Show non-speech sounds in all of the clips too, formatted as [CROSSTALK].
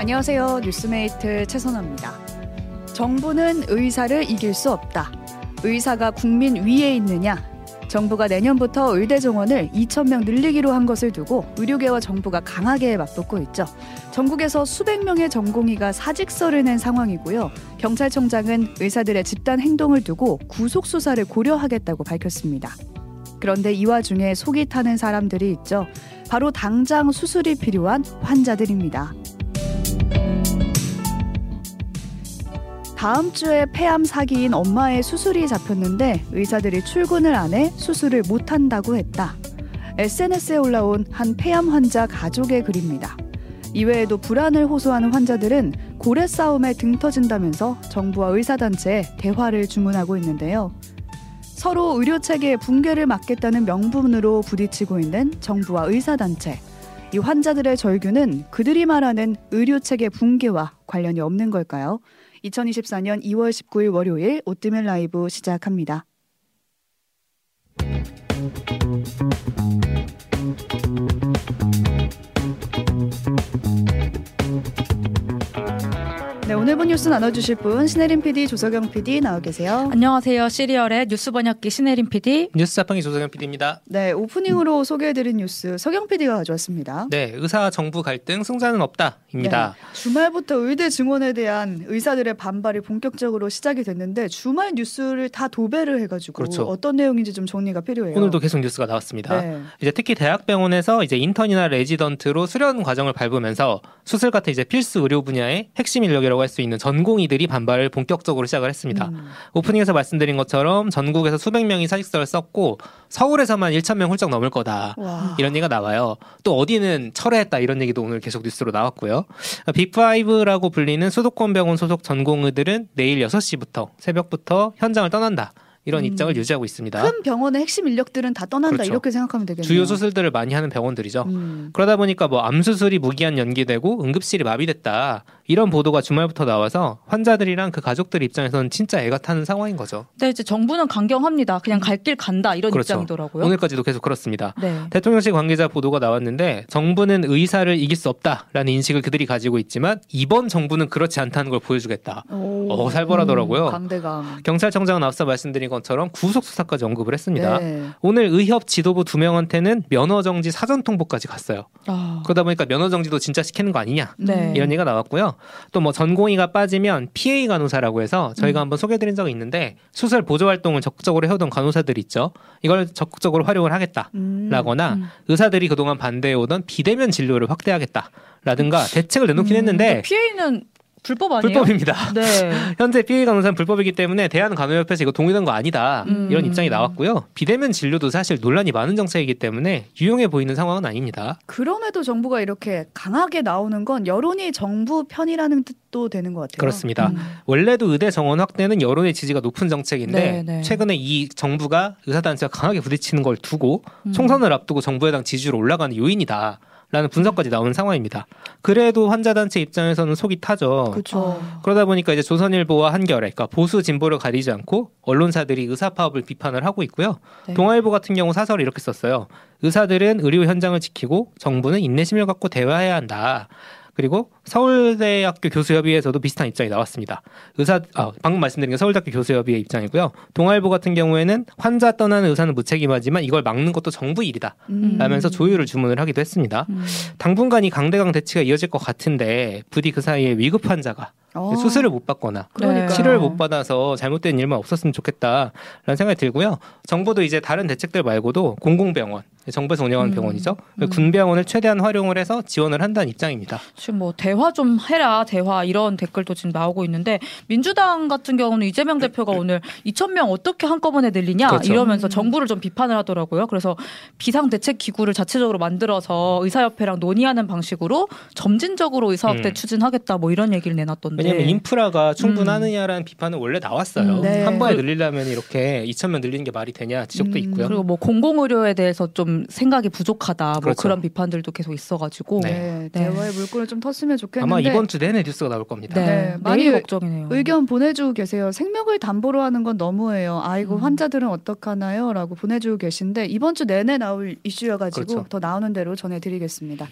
안녕하세요. 뉴스메이트 최선아입니다. 정부는 의사를 이길 수 없다. 의사가 국민 위에 있느냐? 정부가 내년부터 의대 정원을 2,000명 늘리기로 한 것을 두고 의료계와 정부가 강하게 맞붙고 있죠. 전국에서 수백 명의 전공의가 사직서를 낸 상황이고요. 경찰청장은 의사들의 집단 행동을 두고 구속 수사를 고려하겠다고 밝혔습니다. 그런데 이 와중에 속이 타는 사람들이 있죠. 바로 당장 수술이 필요한 환자들입니다. 다음 주에 폐암 사기인 엄마의 수술이 잡혔는데 의사들이 출근을 안 해 수술을 못 한다고 했다. SNS에 올라온 한 폐암 환자 가족의 글입니다. 이외에도 불안을 호소하는 환자들은 고래 싸움에 등 터진다면서 정부와 의사단체에 대화를 주문하고 있는데요. 서로 의료 체계의 붕괴를 막겠다는 명분으로 부딪히고 있는 정부와 의사단체. 이 환자들의 절규는 그들이 말하는 의료 체계 붕괴와 관련이 없는 걸까요? 2024년 2월 19일 월요일 오뜨밀 라이브 시작합니다. 오늘 본 뉴스 나눠주실 분 신혜림 PD, 조석영 PD 나와 계세요. 안녕하세요. 씨리얼의 뉴스 번역기 신혜림 PD. 뉴스 자판기 조석영 PD입니다. 네, 오프닝으로 소개해드린 뉴스 석영 PD가 가져왔습니다. 네, 의사 정부 갈등 승자는 없다입니다. 네, 주말부터 의대 증원에 대한 의사들의 반발이 본격적으로 시작이 됐는데 주말 뉴스를 다 도배를 해가지고 그렇죠. 어떤 내용인지 좀 정리가 필요해요. 오늘도 계속 뉴스가 나왔습니다. 네. 이제 특히 대학병원에서 이제 인턴이나 레지던트로 수련 과정을 밟으면서 수술 같은 이제 필수 의료 분야의 핵심 인력이라고 할 수 있는 전공의들이 반발을 본격적으로 시작을 했습니다. 음. 오프닝에서 말씀드린 것처럼 전국에서 수백 명이 사직서를 썼고 서울에서만 1천 명 훌쩍 넘을 거다. 와. 이런 얘기가 나와요. 또 어디는 철회했다 이런 얘기도 오늘 계속 뉴스로 나왔고요. 빅5라고 불리는 수도권 병원 소속 전공의들은 내일 6시부터 새벽부터 현장을 떠난다. 이런 음. 입장을 유지하고 있습니다. 큰 병원의 핵심 인력들은 다 떠난다 그렇죠. 이렇게 생각하면 되겠네요. 주요 수술들을 많이 하는 병원들이죠. 음. 그러다 보니까 뭐 암 수술이 무기한 연기되고 응급실이 마비됐다 이런 보도가 주말부터 나와서 환자들이랑 그 가족들 입장에서는 진짜 애가 타는 상황인 거죠. 네, 이제 정부는 강경합니다. 그냥 갈 길 간다 이런 그렇죠. 입장이더라고요. 오늘까지도 계속 그렇습니다. 네. 대통령실 관계자 보도가 나왔는데 정부는 의사를 이길 수 없다라는 인식을 그들이 가지고 있지만 이번 정부는 그렇지 않다는 걸 보여주겠다. 오. 어, 살벌하더라고요. 음, 강대강. 경찰청장은 앞서 말씀드린 것처럼 구속 수사까지 언급을 했습니다. 네. 오늘 의협 지도부 두 명한테는 면허 정지 사전 통보까지 갔어요. 아, 그러다 보니까 면허 정지도 진짜 시키는 거 아니냐 네. 이런 얘기가 나왔고요. 또 뭐 전공의가 빠지면 PA 간호사라고 해서 저희가 음. 한번 소개해드린 적이 있는데 수술 보조 활동을 적극적으로 해오던 간호사들 있죠. 이걸 적극적으로 활용을 하겠다라거나 음. 음. 의사들이 그동안 반대해오던 비대면 진료를 확대하겠다 라든가 대책을 내놓긴 했는데 피해는 불법 아니에요? 불법입니다. 네. [LAUGHS] 현재 PA 간호사는 불법이기 때문에 대한간호협회에서 이거 동의된 거 아니다 음. 이런 입장이 나왔고요. 비대면 진료도 사실 논란이 많은 정책이기 때문에 유용해 보이는 상황은 아닙니다. 그럼에도 정부가 이렇게 강하게 나오는 건 여론이 정부 편이라는 뜻도 되는 것 같아요. 그렇습니다. 음. 원래도 의대 정원 확대는 여론의 지지가 높은 정책인데 네, 네. 최근에 이 정부가 의사단체가 강하게 부딪히는 걸 두고 음. 총선을 앞두고 정부에 대한 지지율 올라가는 요인이다. 라는 분석까지 나오는 상황입니다. 그래도 환자단체 입장에서는 속이 타죠. 그렇죠. 그러다 보니까 이제 조선일보와 한겨레, 그러니까 보수 진보를 가리지 않고 언론사들이 의사 파업을 비판을 하고 있고요. 네. 동아일보 같은 경우 사설을 이렇게 썼어요. 의사들은 의료 현장을 지키고 정부는 인내심을 갖고 대화해야 한다. 그리고 서울대학교 교수협의회에서도 비슷한 입장이 나왔습니다. 의사 아, 방금 말씀드린 게 서울대학교 교수협의회 입장이고요. 동아일보 같은 경우에는 환자 떠나는 의사는 무책임하지만 이걸 막는 것도 정부 일이다. 음. 라면서 조율을 주문을 하기도 했습니다. 음. 당분간 이 강대강 대치가 이어질 것 같은데 부디 그 사이에 위급 환자가 어. 수술을 못 받거나 그러니까요. 치료를 못 받아서 잘못된 일만 없었으면 좋겠다라는 생각이 들고요. 정부도 이제 다른 대책들 말고도 공공병원, 정부에서 운영하는 음. 병원이죠. 음. 군병원을 최대한 활용을 해서 지원을 한다는 입장입니다. 지금 뭐 대화 좀 해라 대화 이런 댓글도 지금 나오고 있는데 민주당 같은 경우는 이재명 대표가 오늘 2천 명 어떻게 한꺼번에 늘리냐 그렇죠. 이러면서 음. 정부를 좀 비판을 하더라고요. 그래서 비상 대책 기구를 자체적으로 만들어서 의사협회랑 논의하는 방식으로 점진적으로 의사 확대 음. 추진하겠다 뭐 이런 얘기를 내놨던데. 왜냐하면 인프라가 충분하느냐라는 비판은 원래 나왔어요. 음, 네. 한 번에 늘리려면 이렇게 2천 명 늘리는 게 말이 되냐 지적도 음, 있고요. 그리고 뭐 공공의료에 대해서 좀 생각이 부족하다 뭐 그렇죠. 그런 비판들도 계속 있어가지고 네. 네, 네. 대화의 물꼬를 좀 텄으면 좋겠는데 아마 이번 주 내내 뉴스가 나올 겁니다. 네, 네, 많이 걱정이네요. 의견 보내주고 계세요. 생명을 담보로 하는 건 너무해요. 아이고 음. 환자들은 어떡하나요? 라고 보내주고 계신데 이번 주 내내 나올 이슈여가지고 그렇죠. 더 나오는 대로 전해드리겠습니다.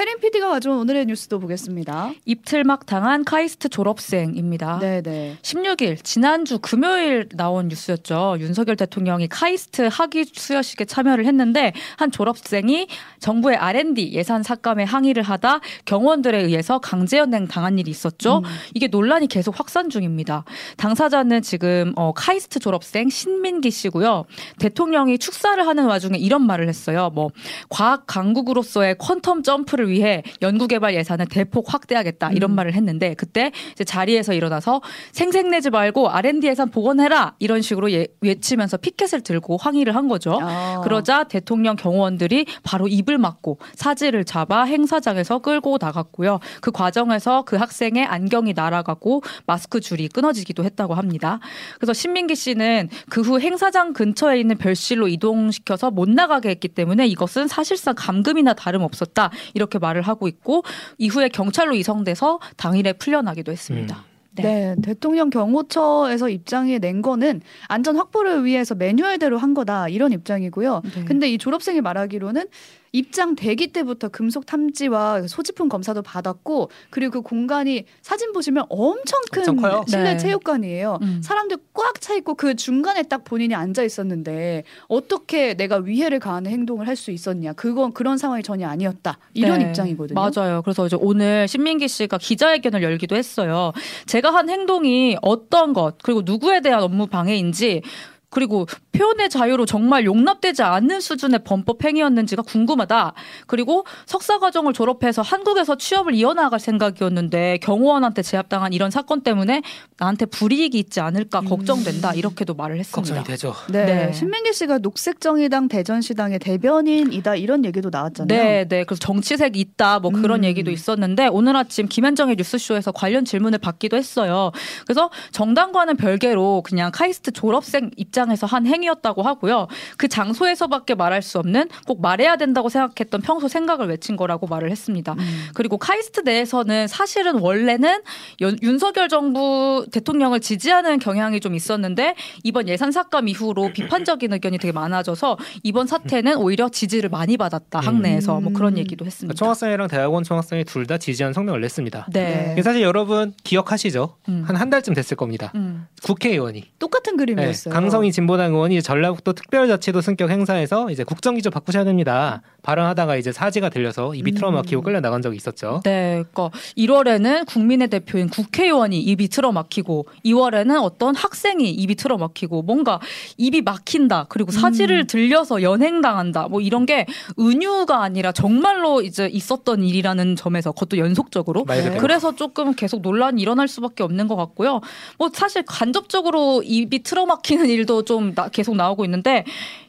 혜린 PD가 가져온 오늘의 뉴스도 보겠습니다. 입틀막 당한 카이스트 졸업생입니다. 네네. 16일 지난주 금요일 나온 뉴스였죠. 윤석열 대통령이 카이스트 학위 수여식에 참여를 했는데 한 졸업생이 정부의 R&D 예산 삭감에 항의를 하다 경호원들에 의해서 강제연행 당한 일이 있었죠. 음. 이게 논란이 계속 확산 중입니다. 당사자는 지금 어, 카이스트 졸업생 신민기 씨고요. 대통령이 축사를 하는 와중에 이런 말을 했어요. 뭐 과학 강국으로서의 퀀텀 점프를 위해 연구개발 예산을 대폭 확대하겠다 이런 음. 말을 했는데 그때 자리에서 일어나서 생색내지 말고 R&D 예산 복원해라 이런 식으로 예- 외치면서 피켓을 들고 항의를 한 거죠. 아. 그러자 대통령 경호원들이 바로 입을 막고 사지를 잡아 행사장에서 끌고 나갔고요. 그 과정에서 그 학생의 안경이 날아가고 마스크 줄이 끊어지기도 했다고 합니다. 그래서 신민기 씨는 그 후 행사장 근처에 있는 별실로 이동시켜서 못 나가게 했기 때문에 이것은 사실상 감금이나 다름없었다 이렇게 말을 하고 있고 이후에 경찰로 이송돼서 당일에 풀려나기도 했습니다. 네. 네, 대통령 경호처에서 입장에 낸 거는 안전 확보를 위해서 매뉴얼대로 한 거다 이런 입장이고요. 네. 근데 이 졸업생이 말하기로는 입장 대기 때부터 금속 탐지와 소지품 검사도 받았고 그리고 그 공간이 사진 보시면 엄청 큰 엄청. 실내 네. 체육관이에요. 음. 사람들 꽉 차 있고 그 중간에 딱 본인이 앉아 있었는데 어떻게 내가 위해를 가하는 행동을 할 수 있었냐? 그건 그런 상황이 전혀 아니었다. 이런 네, 입장이거든요. 맞아요. 그래서 이제 오늘 신민기 씨가 기자회견을 열기도 했어요. 제가 한 행동이 어떤 것 그리고 누구에 대한 업무 방해인지 그리고 표현의 자유로 정말 용납되지 않는 수준의 범법 행위였는지가 궁금하다. 그리고 석사 과정을 졸업해서 한국에서 취업을 이어나갈 생각이었는데 경호원한테 제압당한 이런 사건 때문에 나한테 불이익이 있지 않을까 걱정된다. 이렇게도 말을 했습니다. 걱정이 되죠. 네, 네. 신민기 씨가 녹색정의당 대전시당의 대변인이다 이런 얘기도 나왔잖아요. 네, 네. 그래서 정치색이 있다, 뭐 그런 음. 얘기도 있었는데 오늘 아침 김현정의 뉴스쇼에서 관련 질문을 받기도 했어요. 그래서 정당과는 별개로 그냥 카이스트 졸업생 입장 에서 한 행위였다고 하고요. 그 장소에서밖에 말할 수 없는 꼭 말해야 된다고 생각했던 평소 생각을 외친 거라고 말을 했습니다. 음. 그리고 카이스트 내에서는 사실은 원래는 연- 윤석열 정부 대통령을 지지하는 경향이 좀 있었는데 이번 예산 삭감 이후로 비판적인 의견이 되게 많아져서 이번 사태는 오히려 지지를 많이 받았다 학내에서 뭐 그런 음. 얘기도 했습니다. 총학생회랑 대학원 총학생회 둘 다 지지한 성명을 냈습니다. 네. 네. 사실 여러분 기억하시죠? 음. 한한 달쯤 됐을 겁니다. 음. 국회의원이 똑같은 네, 그림이었어요. 강성희 진보당 의원이 전라북도 특별자치도 승격 행사에서 이제 국정기조 바꾸셔야 됩니다. 발언하다가 이제 사지가 들려서 입이 음. 틀어막히고 끌려 나간 적이 있었죠. 네, 그러니까 1월에는 국민의 대표인 국회의원이 입이 틀어막히고 2월에는 어떤 학생이 입이 틀어막히고 뭔가 입이 막힌다 그리고 사지를 음. 들려서 연행당한다 뭐 이런 게 은유가 아니라 정말로 이제 있었던 일이라는 점에서 그것도 연속적으로 말 그대로. 그래서 조금 계속 논란이 일어날 수밖에 없는 것 같고요. 뭐 사실 간접적으로 입이 틀어막히는 일도 좀 나- 계속 나오고 있는데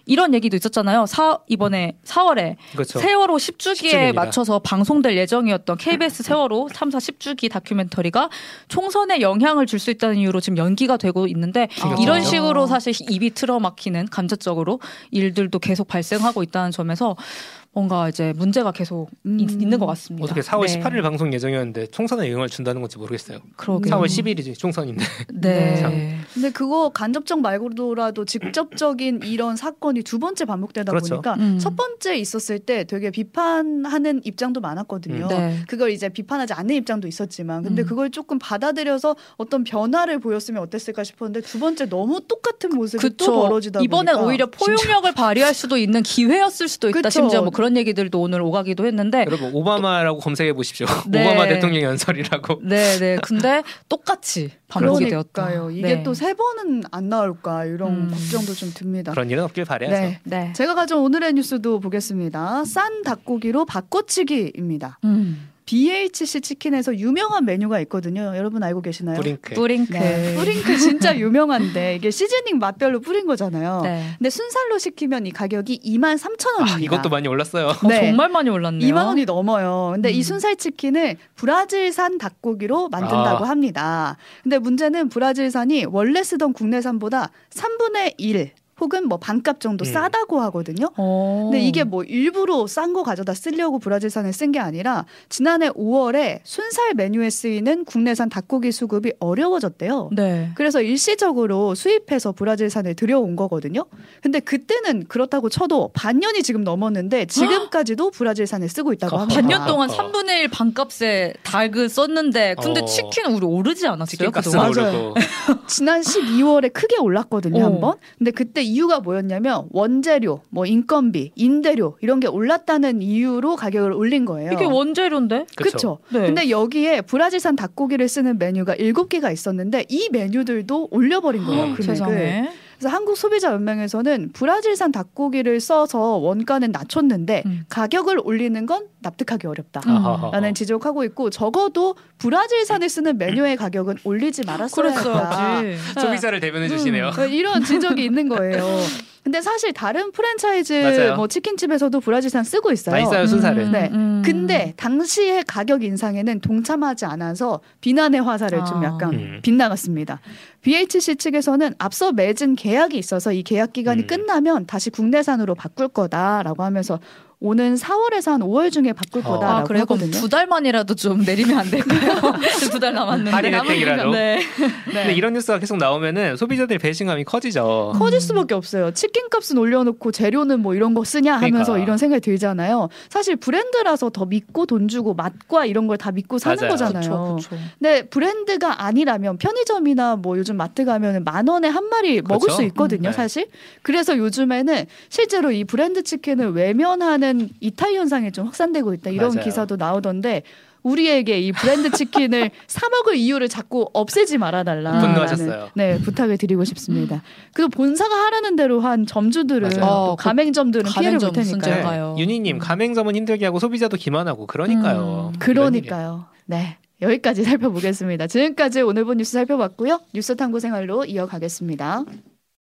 이런 얘기도 있었잖아요. 사, 이번에 4월에 그렇죠. 세월호 10주기에 10주기입니다. 맞춰서 방송될 예정이었던 KBS 세월호 참사 10주기 다큐멘터리가 총선에 영향을 줄 수 있다는 이유로 지금 연기가 되고 있는데 아. 이런 식으로 사실 입이 틀어막히는 간접적으로 일들도 계속 발생하고 있다는 점에서 뭔가 이제 문제가 계속 음. 있, 는 것 같습니다. 어떻게 4월 네. 18일 방송 예정이었는데 총선에 영향을 준다는 건지 모르겠어요. 그러게요. 4월 10일이지 총선인데. 네. [LAUGHS] 근데 그거 간접적 말고라도 직접적인 이런 사건이 두 번째 반복되다 그렇죠. 보니까 음. 첫 번째 있었을 때 되게 비판하는 입장도 많았거든요. 네. 그걸 이제 비판하지 않는 입장도 있었지만 근데 음. 그걸 조금 받아들여서 어떤 변화를 보였으면 어땠을까 싶었는데 두 번째 너무 똑같은 모습이 또 벌어지다 이번엔 보니까 오히려 포용력을 발휘할 수도 있는 기회였을 수도 있다. 그쵸. 심지어 뭐 그런 얘기들도 오늘 오가기도 했는데 여러분 오바마라고 검색해 보십시오. [LAUGHS] 네. 오바마 대통령 연설이라고. 네, 네. 근데 [LAUGHS] 똑같이 반복이 되었다. 그러니까요. 이게 네. 또 세 번은 안 나올까 이런 음. 걱정도 좀 듭니다. 그런 일은 없길 바래야죠. 네. 네. 제가 가져온 오늘의 뉴스도 보겠습니다. 싼 닭고기로 바꿔치기입니다. 음. BHC 치킨에서 유명한 메뉴가 있거든요. 여러분 알고 계시나요? 뿌링클. 뿌링클. 네. 뿌링클 진짜 [LAUGHS] 유명한데 이게 시즈닝 맛별로 뿌린 거잖아요. 네. 근데 순살로 시키면 이 가격이 2만 3천 원입니다. 아, 이것도 많이 올랐어요. 어, 네. 정말 많이 올랐네요. 2만 원이 넘어요. 근데 이 음. 순살 치킨을 브라질산 닭고기로 만든다고 아. 합니다. 근데 문제는 브라질산이 원래 쓰던 국내산보다 3분의 1 혹은 뭐 반값 정도 음. 싸다고 하거든요. 어. 근데 이게 뭐 일부러 싼 거 가져다 쓰려고 브라질산을 쓴 게 아니라 지난해 5월에 순살 메뉴에 쓰이는 국내산 닭고기 수급이 어려워졌대요. 네. 그래서 일시적으로 수입해서 브라질산에 들여온 거거든요. 근데 그때는 그렇다고 쳐도 반년이 지금 넘었는데 지금까지도 브라질산을 쓰고 있다고 합니다. 반년 동안 어. 3분의 1 반값에 닭을 썼는데 근데 어. 치킨은 우리 오르지 않았어요 치킨? 맞아요. 지난 12월에 크게 올랐거든요, 어. 한 번. 근데 그때 이유가 뭐였냐면 원재료, 뭐 인건비, 임대료 이런 게 올랐다는 이유로 가격을 올린 거예요. 이게 원재료인데? 그렇죠. 네. 근데 여기에 브라질산 닭고기를 쓰는 메뉴가 7개가 있었는데 이 메뉴들도 올려버린 거예요, 금액을. 세상에. 그래서 한국 소비자 연맹에서는 브라질산 닭고기를 써서 원가는 낮췄는데 음. 가격을 올리는 건 납득하기 어렵다. 음. 라는 지적하고 있고 적어도 브라질산을 쓰는 메뉴의 가격은 올리지 말았어야 했다. 그랬어야지. 소비자를 대변해 주시네요. 음, 이런 지적이 있는 거예요. [LAUGHS] 근데 사실 다른 프랜차이즈 맞아요. 뭐 치킨집에서도 브라질산 쓰고 있어요. 많이 싸요 순살은. 네. 음. 근데 당시의 가격 인상에는 동참하지 않아서 비난의 화살을 좀 아. 약간 음. 빗나갔습니다. BHC 측에서는 앞서 맺은 계약이 있어서 이 계약 기간이 음. 끝나면 다시 국내산으로 바꿀 거다라고 하면서 오는 4월에서 한 5월 중에 바꿀 어. 거다라고 아, 그래 그럼 하거든요. 두 달만이라도 좀 내리면 안 될까요? [LAUGHS] 두 달 남았는데. 할인 혜택이라도. 네. 근데 이런 뉴스가 계속 나오면은 소비자들 배신감이 커지죠. 커질 수밖에 없어요. 치킨 값은 올려놓고 재료는 뭐 이런 거 쓰냐 하면서 그러니까. 이런 생각이 들잖아요. 사실 브랜드라서 더 믿고 돈 주고 맛과 이런 걸 다 믿고 사는 맞아요. 거잖아요. 그쵸, 그쵸. 근데 브랜드가 아니라면 편의점이나 뭐 요즘 마트 가면은 만 원에 한 마리 먹을 그렇죠. 수 있거든요, 음, 네. 사실. 그래서 요즘에는 실제로 이 브랜드 치킨을 외면하는 이탈 현상이 좀 확산되고 있다. 이런 맞아요. 기사도 나오던데 우리에게 이 브랜드 치킨을 [LAUGHS] 사 먹을 이유를 자꾸 없애지 말아달라. 분노하셨어요. 네, 부탁을 드리고 싶습니다. 그리고 본사가 하라는 대로 한 점주들은 어, 그 가맹점들은 피해를 볼 테니까요. 가요. 윤희님 가맹점은 힘들게 하고 소비자도 기만하고 그러니까요. 음. 그러니까요. 네. 여기까지 [LAUGHS] 살펴보겠습니다. 지금까지 오늘 본 뉴스 살펴봤고요. 뉴스 탐구 생활로 이어가겠습니다.